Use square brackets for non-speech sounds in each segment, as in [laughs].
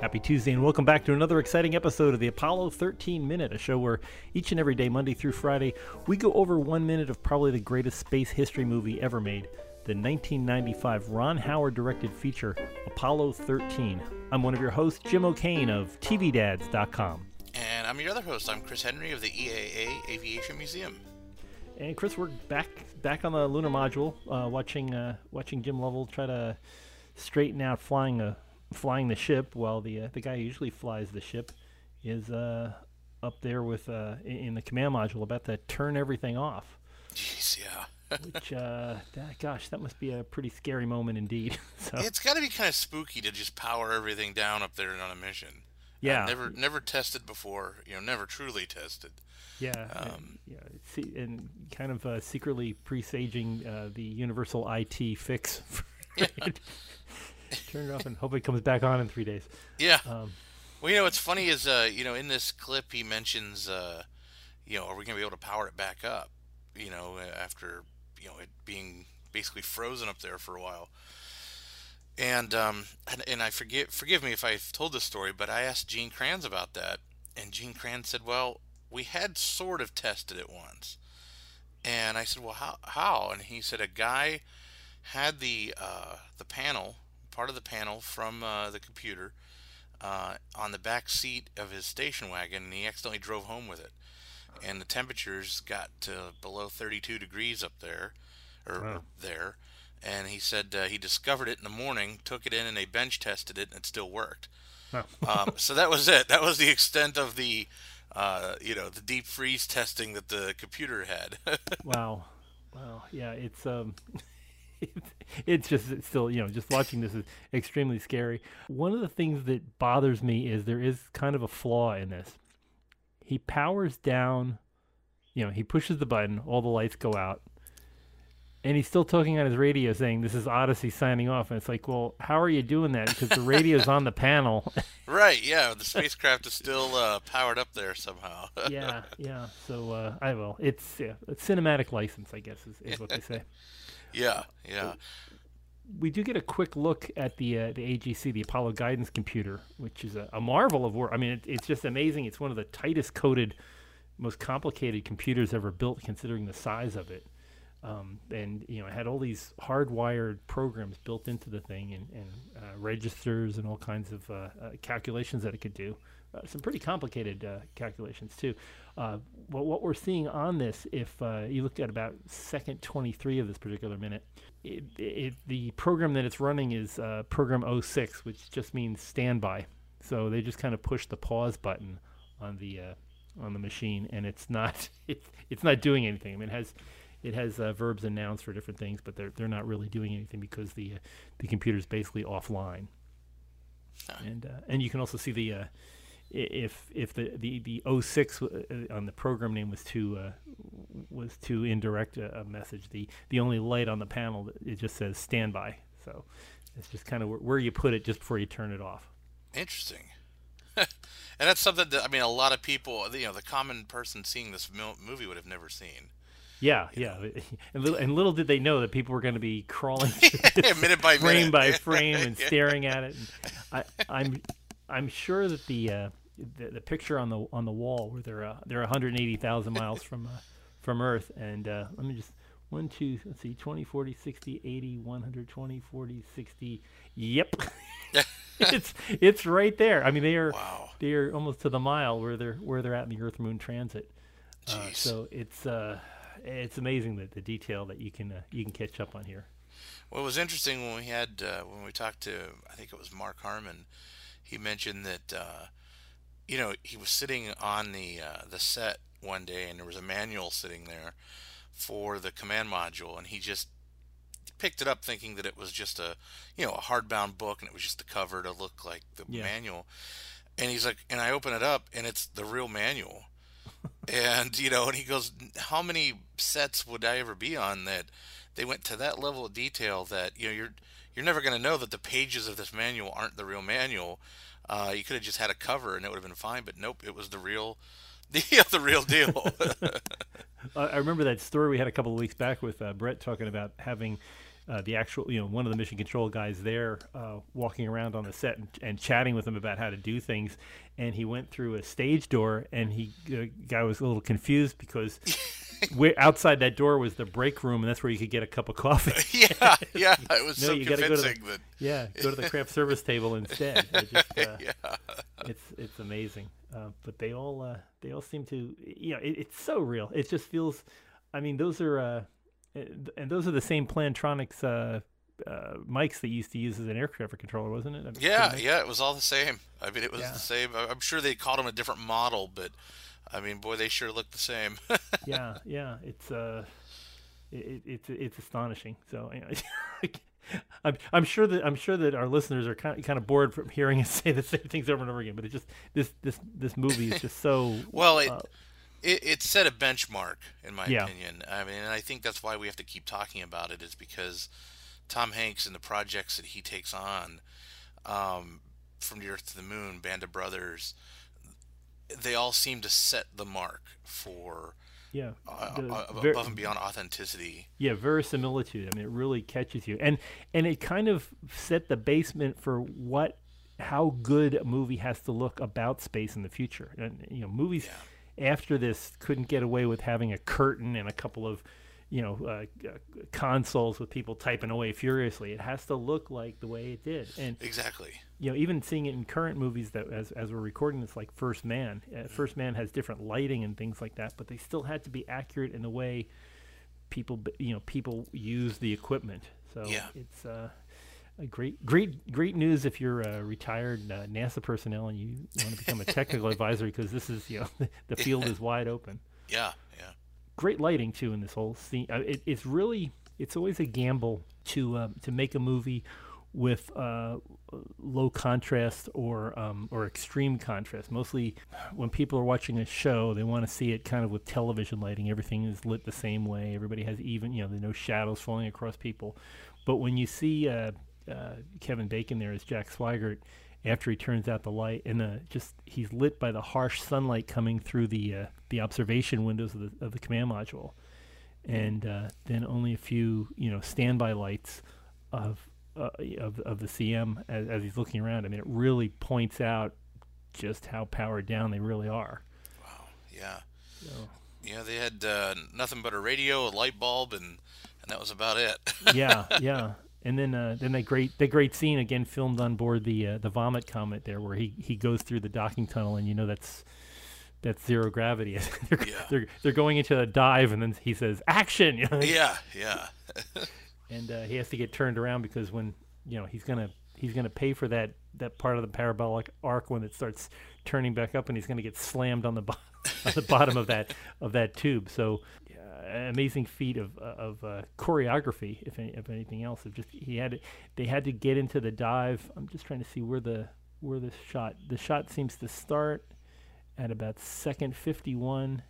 Happy Tuesday, and welcome back to another exciting episode of the Apollo 13 Minute, a show where each and every day, Monday through Friday, we go over one minute of probably the greatest space history movie ever made, the 1995 Ron Howard directed feature, Apollo 13. I'm one of your hosts, Jim O'Kane of TVDads.com. And I'm your other host. I'm Chris Henry of the EAA Aviation Museum. And Chris, we're back back on the lunar module, uh, watching uh, watching Jim Lovell try to straighten out flying a flying the ship while the uh, the guy who usually flies the ship is uh, up there with uh, in in the command module about to turn everything off. Jeez, yeah. Which, uh, that, gosh, that must be a pretty scary moment indeed. [laughs] so It's got to be kind of spooky to just power everything down up there on a mission. yeah, Uh, never, never tested before. You know, never truly tested. yeah, and, um, yeah, see, and kind of uh, secretly presaging uh, the universal IT fix. [laughs] It. Turn it off and hope it comes back on in three days. Yeah. Um, Well, you know, what's funny is, uh, you know, in this clip he mentions, uh, you know, are we going to be able to power it back up? You know, after you know it being basically frozen up there for a while. And um, and, and I forgive forgive me if I've told this story, but I asked Gene Kranz about that, and Gene Kranz said, "Well, we had sort of tested it once." And I said, "Well, how how?" And he said, "A guy had the uh, the panel, part of the panel from uh, the computer." uh, on the back seat of his station wagon, and he accidentally drove home with it. And the temperatures got to below 32 degrees up there, or Wow. there. And he said uh, he discovered it in the morning, took it in, and they bench tested it, and it still worked. wow. Um, so that was it. That was the extent of the, uh, you know, the deep freeze testing that the computer had. [laughs] Wow. Wow. Yeah, it's um [laughs] it's just it's still, you know, just watching this is extremely scary. One of the things that bothers me is there is kind of a flaw in this. He powers down, you know, he pushes the button, all the lights go out. And he's still talking on his radio saying this is Odyssey signing off and it's like, "Well, how are you doing that because the radio's on the panel." [laughs] right? Yeah, the spacecraft is still uh, powered up there somehow. [laughs] yeah, yeah. So uh I will. It's yeah, a cinematic license, I guess is, is what they say. [laughs] yeah, yeah. We do get a quick look at the uh, the AGC, the Apollo Guidance Computer, which is a, a marvel of work. I mean, it, it's just amazing. It's one of the tightest coded, most complicated computers ever built, considering the size of it. Um, and you know, it had all these hardwired programs built into the thing, and, and uh, registers and all kinds of uh, uh, calculations that it could do. Uh, some pretty complicated uh, calculations too. Uh, what, what we're seeing on this, if uh, you look at about second 23 of this particular minute, it, it, the program that it's running is uh, program 06, which just means standby. So they just kind of push the pause button on the uh, on the machine, and it's not [laughs] it's it's not doing anything. I mean, it has it has uh, verbs and nouns for different things, but they're they're not really doing anything because the uh, the computer's basically offline. And uh, and you can also see the uh, if if the the the 06 uh, on the program name was too uh, was too indirect a, a message. The the only light on the panel it just says standby. So it's just kind of where, where you put it just before you turn it off. Interesting. [laughs] and that's something that I mean, a lot of people, you know, the common person seeing this movie would have never seen. Yeah, yeah. [laughs] And little, and little did they know that people were going to be crawling [laughs] this minute by frame minute. by frame and staring at it. And I, I'm I'm sure that the, uh, the the picture on the on the wall where they're uh, they're 180,000 miles from uh, from Earth, and uh, let me just one two let's see 20 40 60 80 120 40 60 yep. [laughs] [laughs] It's it's right there. I mean they are Wow. they are almost to the mile where they're where they're at in the earth moon transit. Uh, so it's uh it's amazing that the detail that you can uh, you can catch up on here. Well, it was interesting when we had uh, when we talked to I think it was Mark Harmon, he mentioned that uh, you know he was sitting on the uh, the set one day and there was a manual sitting there for the command module and he just picked it up thinking that it was just a you know a hardbound book and it was just the cover to look like the Yeah. manual. And he's like and I open it up and it's the real manual. [laughs] And you know and he goes how many sets would I ever be on that they went to that level of detail that you know you're you're never going to know that the pages of this manual aren't the real manual Uh, you could have just had a cover and it would have been fine, but nope, it was the real, [laughs] the, the real deal. [laughs] I remember that story we had a couple of weeks back with uh, Brett talking about having uh, the actual, you know, one of the mission control guys there uh, walking around on the set and, and, chatting with him about how to do things. And he went through a stage door, and he uh, guy was a little confused because [laughs] where outside that door was the break room, and that's where you could get a cup of coffee. [laughs] yeah, yeah, it was no, so you convincing go to the, that. Yeah, go to the craft service table instead. Just, [laughs] uh, yeah. It's it's amazing, uh, but they all uh, they all seem to, you know, it, it's so real. It just feels. I mean, those are uh, and those are the same Plantronics uh, uh, mics that you used to use as an air traffic controller, wasn't it? I mean, yeah, yeah, it was all the same. I mean, it was Yeah. the same. I'm sure they called them a different model, but I mean, boy, they sure look the same. [laughs] yeah, yeah. It's uh, it, it- it's it's astonishing. So you know, [laughs] I'm I'm sure that I'm sure that our listeners are kind of, kind of bored from hearing us [laughs] say the same things over and over again. But it just this this this movie is just so well, it, uh, it it set a benchmark, in my Yeah. opinion. I mean, and I think that's why we have to keep talking about it, is because Tom Hanks and the projects that he takes on, um, from the Earth to the Moon, Band of Brothers, they all seem to set the mark for yeah uh, the uh, ver- above and beyond authenticity. Yeah, verisimilitude. I mean, it really catches you, and and it kind of set the basement for what how good a movie has to look about space in the future. And you know, movies after this couldn't get away with having a curtain and a couple of you know uh, uh, consoles with people typing away furiously. It has to look like the way it did, and Exactly. you know, even seeing it in current movies that as, as we're recording this, like First Man, uh, First Man has different lighting and things like that, but they still had to be accurate in the way people, you know, people use the equipment. So Yeah. it's uh, a great, great, great news if you're a retired uh, NASA personnel and you want to become a technical [laughs] advisor because this is, you know, [laughs] the field is wide open yeah. Great lighting too in this whole scene. Uh, it, it's really it's always a gamble to um, to make a movie with uh, low contrast or um, or extreme contrast. Mostly, when people are watching a show, they want to see it kind of with television lighting. Everything is lit the same way. Everybody has even you know there's no shadows falling across people. But when you see uh, uh, Kevin Bacon there as Jack Swigert. After he turns out the light, and uh, just he's lit by the harsh sunlight coming through the uh, the observation windows of the of the command module, and uh, then only a few you know standby lights of uh, of of the CM as, as he's looking around. I mean, it really points out just how powered down they really are. Wow. Yeah. So, Yeah, they had uh, nothing but a radio, a light bulb, and and that was about it. yeah, [laughs] yeah. And then, uh, then that great, that great scene again filmed on board the uh, the Vomit Comet there, where he, he goes through the docking tunnel, and you know that's that's zero gravity. [laughs] they're, Yeah. they're they're going into a dive, and then he says action, [laughs] you know, yeah, yeah. [laughs] and uh, he has to get turned around because when you know he's gonna he's gonna pay for that that part of the parabolic arc when it starts turning back up, and he's gonna get slammed on the bo- on the bottom of that of that tube. So. Amazing feat of of uh, choreography, if any, if anything else. It just he had to, they had to get into the dive. I'm just trying to see where the where the shot the shot seems to start at about second 51,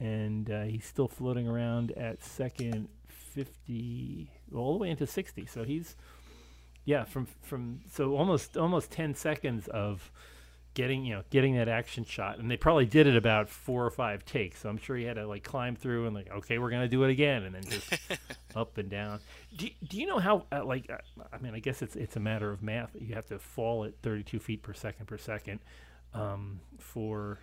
and uh, he's still floating around at second 50 all the way into 60 so he's yeah from from so almost almost 10 seconds of getting you know getting that action shot. And they probably did it about four or five takes. So i'm sure he had to like climb through and like okay we're gonna do it again and then just [laughs] up and down. Do, do you know how uh, like uh, i mean i guess it's it's a matter of math you have to fall at 32 feet per second per second um, for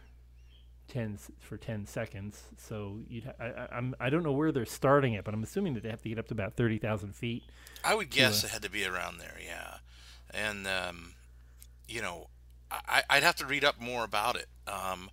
10 s- for 10 seconds. So you'd ha- I, I'm I don't know where they're starting it but I'm assuming that they have to get up to about 30,000 feet I would guess uh, it had to be around there, yeah. And um, you know, I, I'd have to read up more about it um,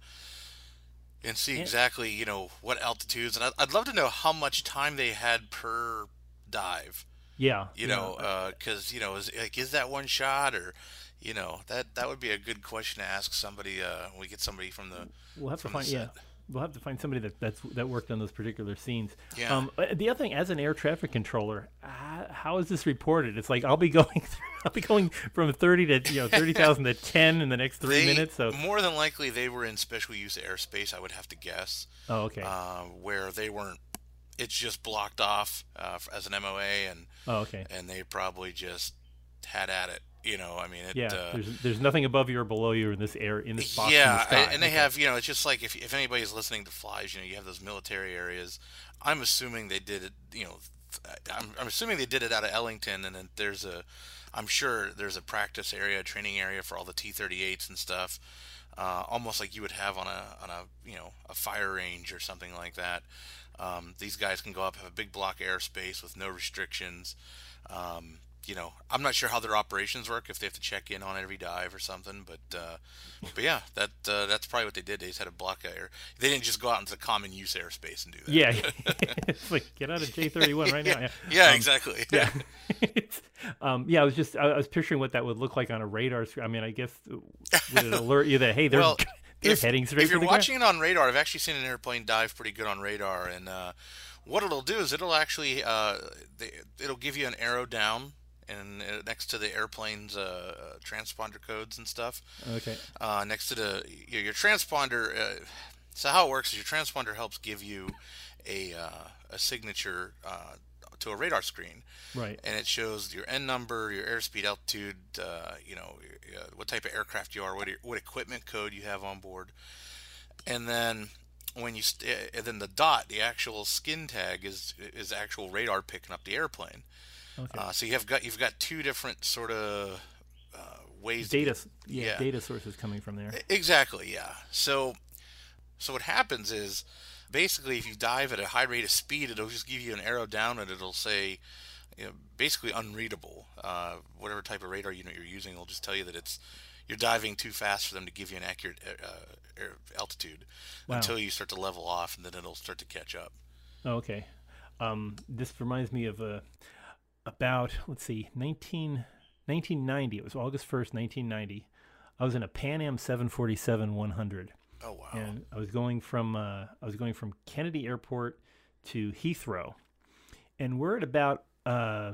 and see exactly, you know, what altitudes. And I'd, I'd love to know how much time they had per dive. yeah You know, because you know, is like is that one shot or, you know, that that would be a good question to ask somebody. Uh, when we get somebody from the We'll have to find yeah. We'll have to find somebody that that's that worked on those particular scenes. Yeah. Um, uh, the other thing, as an air traffic controller, uh, how is this reported? It's like I'll be going, through, [laughs] I'll be going from thirty to you know thirty thousand to [laughs] ten in the next three They- minutes. So more than likely they were in special use airspace. I would have to guess. oh okay, uh, where they weren't. It's just blocked off uh, as an MOA, and oh okay, and they probably just had at it. You know, I mean, it, Yeah, uh, there's there's nothing above you or below you in this air in this box. yeah, the and they Okay. have you know, it's just like if if anybody's listening to flies, you know, you have those military areas. I'm assuming they did it. You know, I'm, I'm assuming they did it out of Ellington, and then there's a, I'm sure there's a practice area, training area for all the T-38s and stuff. Uh, almost like you would have on a on a you know a fire range or something like that. Um, these guys can go up, have a big block airspace with no restrictions. Um, you know, I'm not sure how their operations work if they have to check in on every dive or something, but uh, but yeah, that uh, that's probably what they did. They just had a block air. They didn't just go out into the common use airspace and do that. Yeah, [laughs] [laughs] it's like get out of J thirty one right now. Yeah, Yeah, Um, exactly. yeah. [laughs] um, yeah, I was just I, was picturing what that would look like on a radar screen. I mean, I guess uh, would it alert you that hey, they're Well, they're if, heading straight if you're the ground? watching it on radar, I've actually seen an airplane dive pretty good on radar, and uh, what it'll do is it'll actually uh, they, it'll give you an arrow down and uh, next to the airplane's uh, transponder codes and stuff. Okay. uh, next to the your, your transponder. Uh, so how it works is your transponder helps give you a uh, a signature uh, to a radar screen, Right. and it shows your N number, your airspeed, altitude, uh, you know, uh, what type of aircraft you are, what what equipment code you have on board, and then when you st- uh, and then the dot, the actual skin tag is is actual radar picking up the airplane. Okay. Uh, so you have got you've got two different sort of uh, ways data, s- yeah, yeah. data sources coming from there. Exactly, yeah. So, so what happens is, basically, if you dive at a high rate of speed, it'll just give you an arrow down, and it'll say, you know, basically unreadable. Uh, whatever type of radar unit you're using, it'll just tell you that it's you're diving too fast for them to give you an accurate uh, air altitude Wow. until you start to level off, and then it'll start to catch up. Oh, okay. Um, this reminds me of uh, about let's see, 19, 1990. It was August first, nineteen ninety. I was in a Pan Am 747 100. Oh wow! and I was going from uh, I was going from Kennedy Airport to Heathrow, and we're at about uh,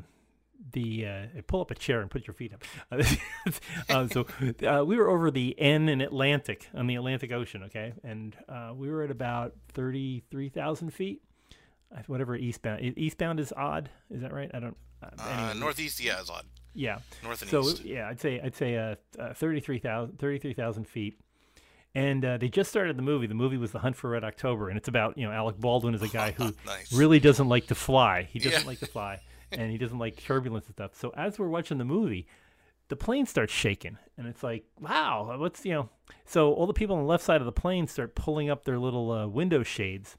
the uh, pull up a chair and put your feet up. [laughs] uh, so uh, we were over the N in Atlantic on the Atlantic Ocean, okay, and uh, we were at about thirty three thousand feet. Whatever eastbound eastbound is odd, is that right? I don't. Uh, uh, anyway, northeast, yeah, is odd. yeah. North and east. So east. yeah, I'd say I'd say uh, uh 33,000 33,000 feet. And uh, they just started the movie. The movie was The Hunt for Red October, and it's about you know Alec Baldwin is a guy [laughs] who Nice. really doesn't like to fly. He doesn't Yeah. like to fly, [laughs] and he doesn't like turbulence and stuff. So as we're watching the movie, the plane starts shaking, and it's like, wow, what's you know? So all the people on the left side of the plane start pulling up their little uh, window shades,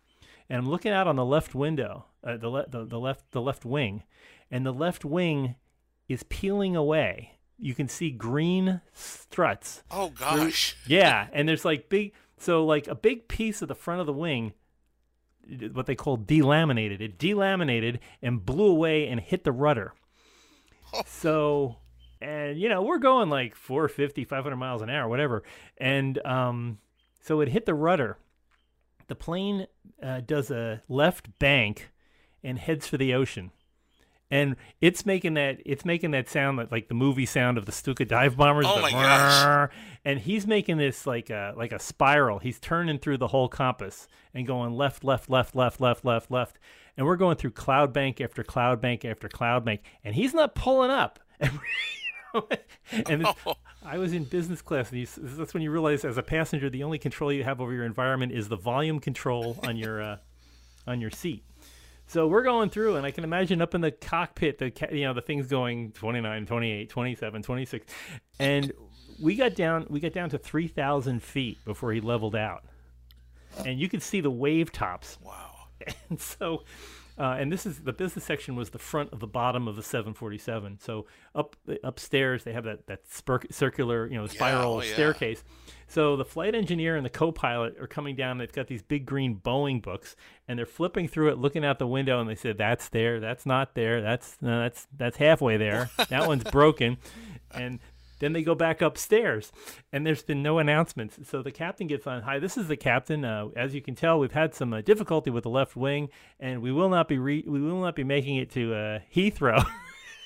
and I'm looking out on the left window, uh, the, le- the the left the left wing, and the left wing is peeling away. You can see green struts Oh gosh! yeah, and there's like big, so like a big piece of the front of the wing, what they call delaminated. It delaminated and blew away and hit the rudder. So, and you know we're going like 450, 500 miles an hour, whatever, and um, so it hit the rudder. The plane uh, does a left bank and heads for the ocean and it's making that it's making that sound that like the movie sound of the Stuka dive bombers. Oh my gosh. And he's making this like a like a spiral. He's turning through the whole compass and going left, left, left, left, left, left, left. And we're going through cloud bank after cloud bank after cloud bank, and he's not pulling up. [laughs] [laughs] and it's, Oh. I was in business class, and you, that's when you realize, as a passenger, the only control you have over your environment is the volume control on your uh, [laughs] on your seat. So we're going through, and I can imagine up in the cockpit, the you know the things going 29, 28, 27, 26, and we got down we got down to three thousand feet before he leveled out, and you could see the wave tops. Wow. [laughs] And so, uh, and this is the business section was the front of the bottom of the 747. So up upstairs they have that that spir- circular you know spiral oh, yeah. staircase. So the flight engineer and the co-pilot are coming down. They've got these big green Boeing books, and they're flipping through it, looking out the window, and they said, "That's there. That's not there. That's no, that's that's halfway there. [laughs] that one's broken." And then they go back upstairs, and there's been no announcements. So the captain gets on. Hi, this is the captain. Uh, as you can tell, we've had some uh, difficulty with the left wing, and we will not be re- we will not be making it to uh, Heathrow. [laughs]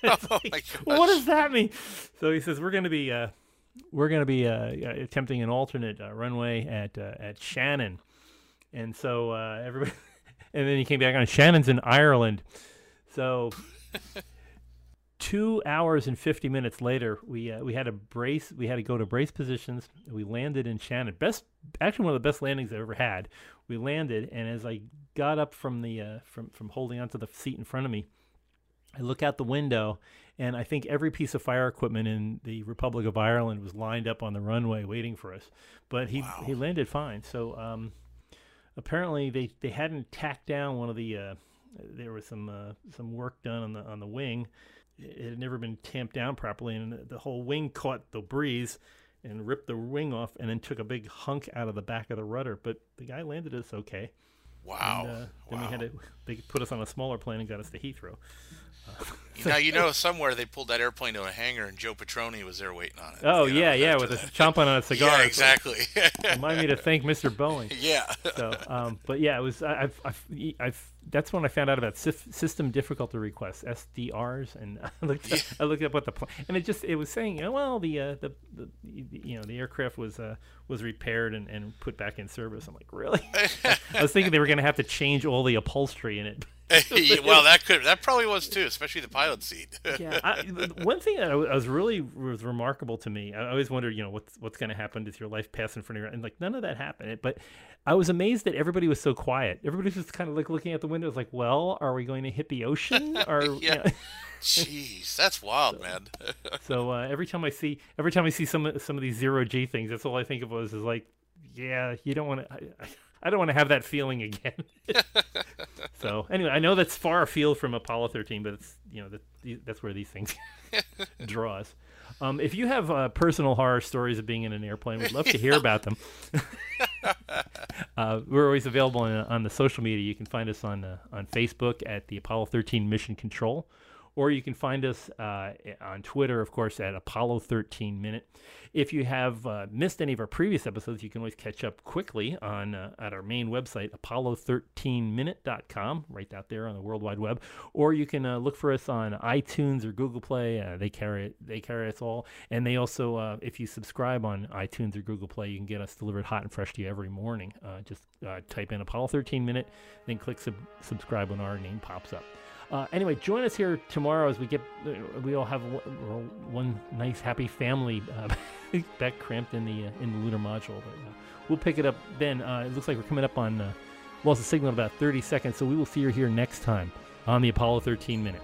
Oh like, what does that mean? So he says we're going to be uh, we're going to be uh, attempting an alternate uh, runway at uh, at Shannon, and so uh, everybody, [laughs] and then he came back on Shannon's in Ireland. So [laughs] two hours and 50 minutes later, we uh, we had a brace. We had to go to brace positions. We landed in Shannon. Best, actually, one of the best landings I've ever had. We landed, and as I got up from the uh, from from holding onto the seat in front of me, I look out the window, and I think every piece of fire equipment in the Republic of Ireland was lined up on the runway waiting for us. But he Wow. he landed fine. So um, apparently they, they hadn't tacked down one of the. Uh, there was some uh, some work done on the on the wing. It had never been tamped down properly, and the- whole wing caught the breeze and ripped the wing off, and then took a big hunk out of the back of the rudder. But the guy landed us okay. Wow. And, uh, then we had to they put us on a smaller plane and got us to Heathrow. now [laughs] you know [laughs] somewhere they pulled that airplane to a hangar and Joe Petroni was there waiting on it. Oh you know, yeah, yeah, with a [laughs] that. chomping on a cigar. Yeah, exactly. [laughs] Remind me to thank Mr. Boeing. yeah. So, um, but yeah, it was. I- I've, I've, I've, that's when I found out about sif- system difficulty requests (SDRs), and I looked, up, I looked up what the pl- and it just it was saying, oh, well, the, uh, the, the, you know, the aircraft was uh, was repaired and, and put back in service. I'm like, really? I was thinking they were going to have to change all the upholstery in it. [laughs] well, that could that probably was too, especially the pilot seat. [laughs] yeah. I, one thing that I w- I was really was remarkable to me. I always wondered, you know, what's what's going to happen with your life pass in front of you, and like none of that happened. But I was amazed that everybody was so quiet. Everybody was just kind of like looking at the windows, like, well, are we going to hit the ocean? [laughs] Or you Yeah. know, Jeez, that's wild, man. so uh, every time I see every time I see some of- some of these zero G things, that's all I think of was is like, yeah, you don't want to. I, don't want to have that feeling again. [laughs] so anyway, I know that's far afield from Apollo 13, but it's you know that that's where these things [laughs] draw us. Um, if you have uh, personal horror stories of being in an airplane, we'd love to hear [laughs] about them. uh, we're always available on, on the social media. You can find us on uh, on Facebook at the Apollo 13 Mission Control, or you can find us uh, on Twitter, of course, at Apollo 13 Minute. If you have uh, missed any of our previous episodes, you can always catch up quickly on uh, at our main website, apollo13minute.com, right out there on the World Wide Web. Or you can uh, look for us on iTunes or Google Play. Uh, they carry they carry us all, and they also, uh, if you subscribe on iTunes or Google Play, you can get us delivered hot and fresh to you every morning. Just type in Apollo 13 Minute, then click sub- subscribe when our name pops up. Uh, anyway, join us here tomorrow as we get uh, we all have one, one nice happy family uh, [laughs] back cramped in the uh, in the lunar module. But uh, we'll pick it up then. It looks like we're coming up on uh, lost the signal in about 30 seconds, so we will see you here next time on the Apollo 13 minute.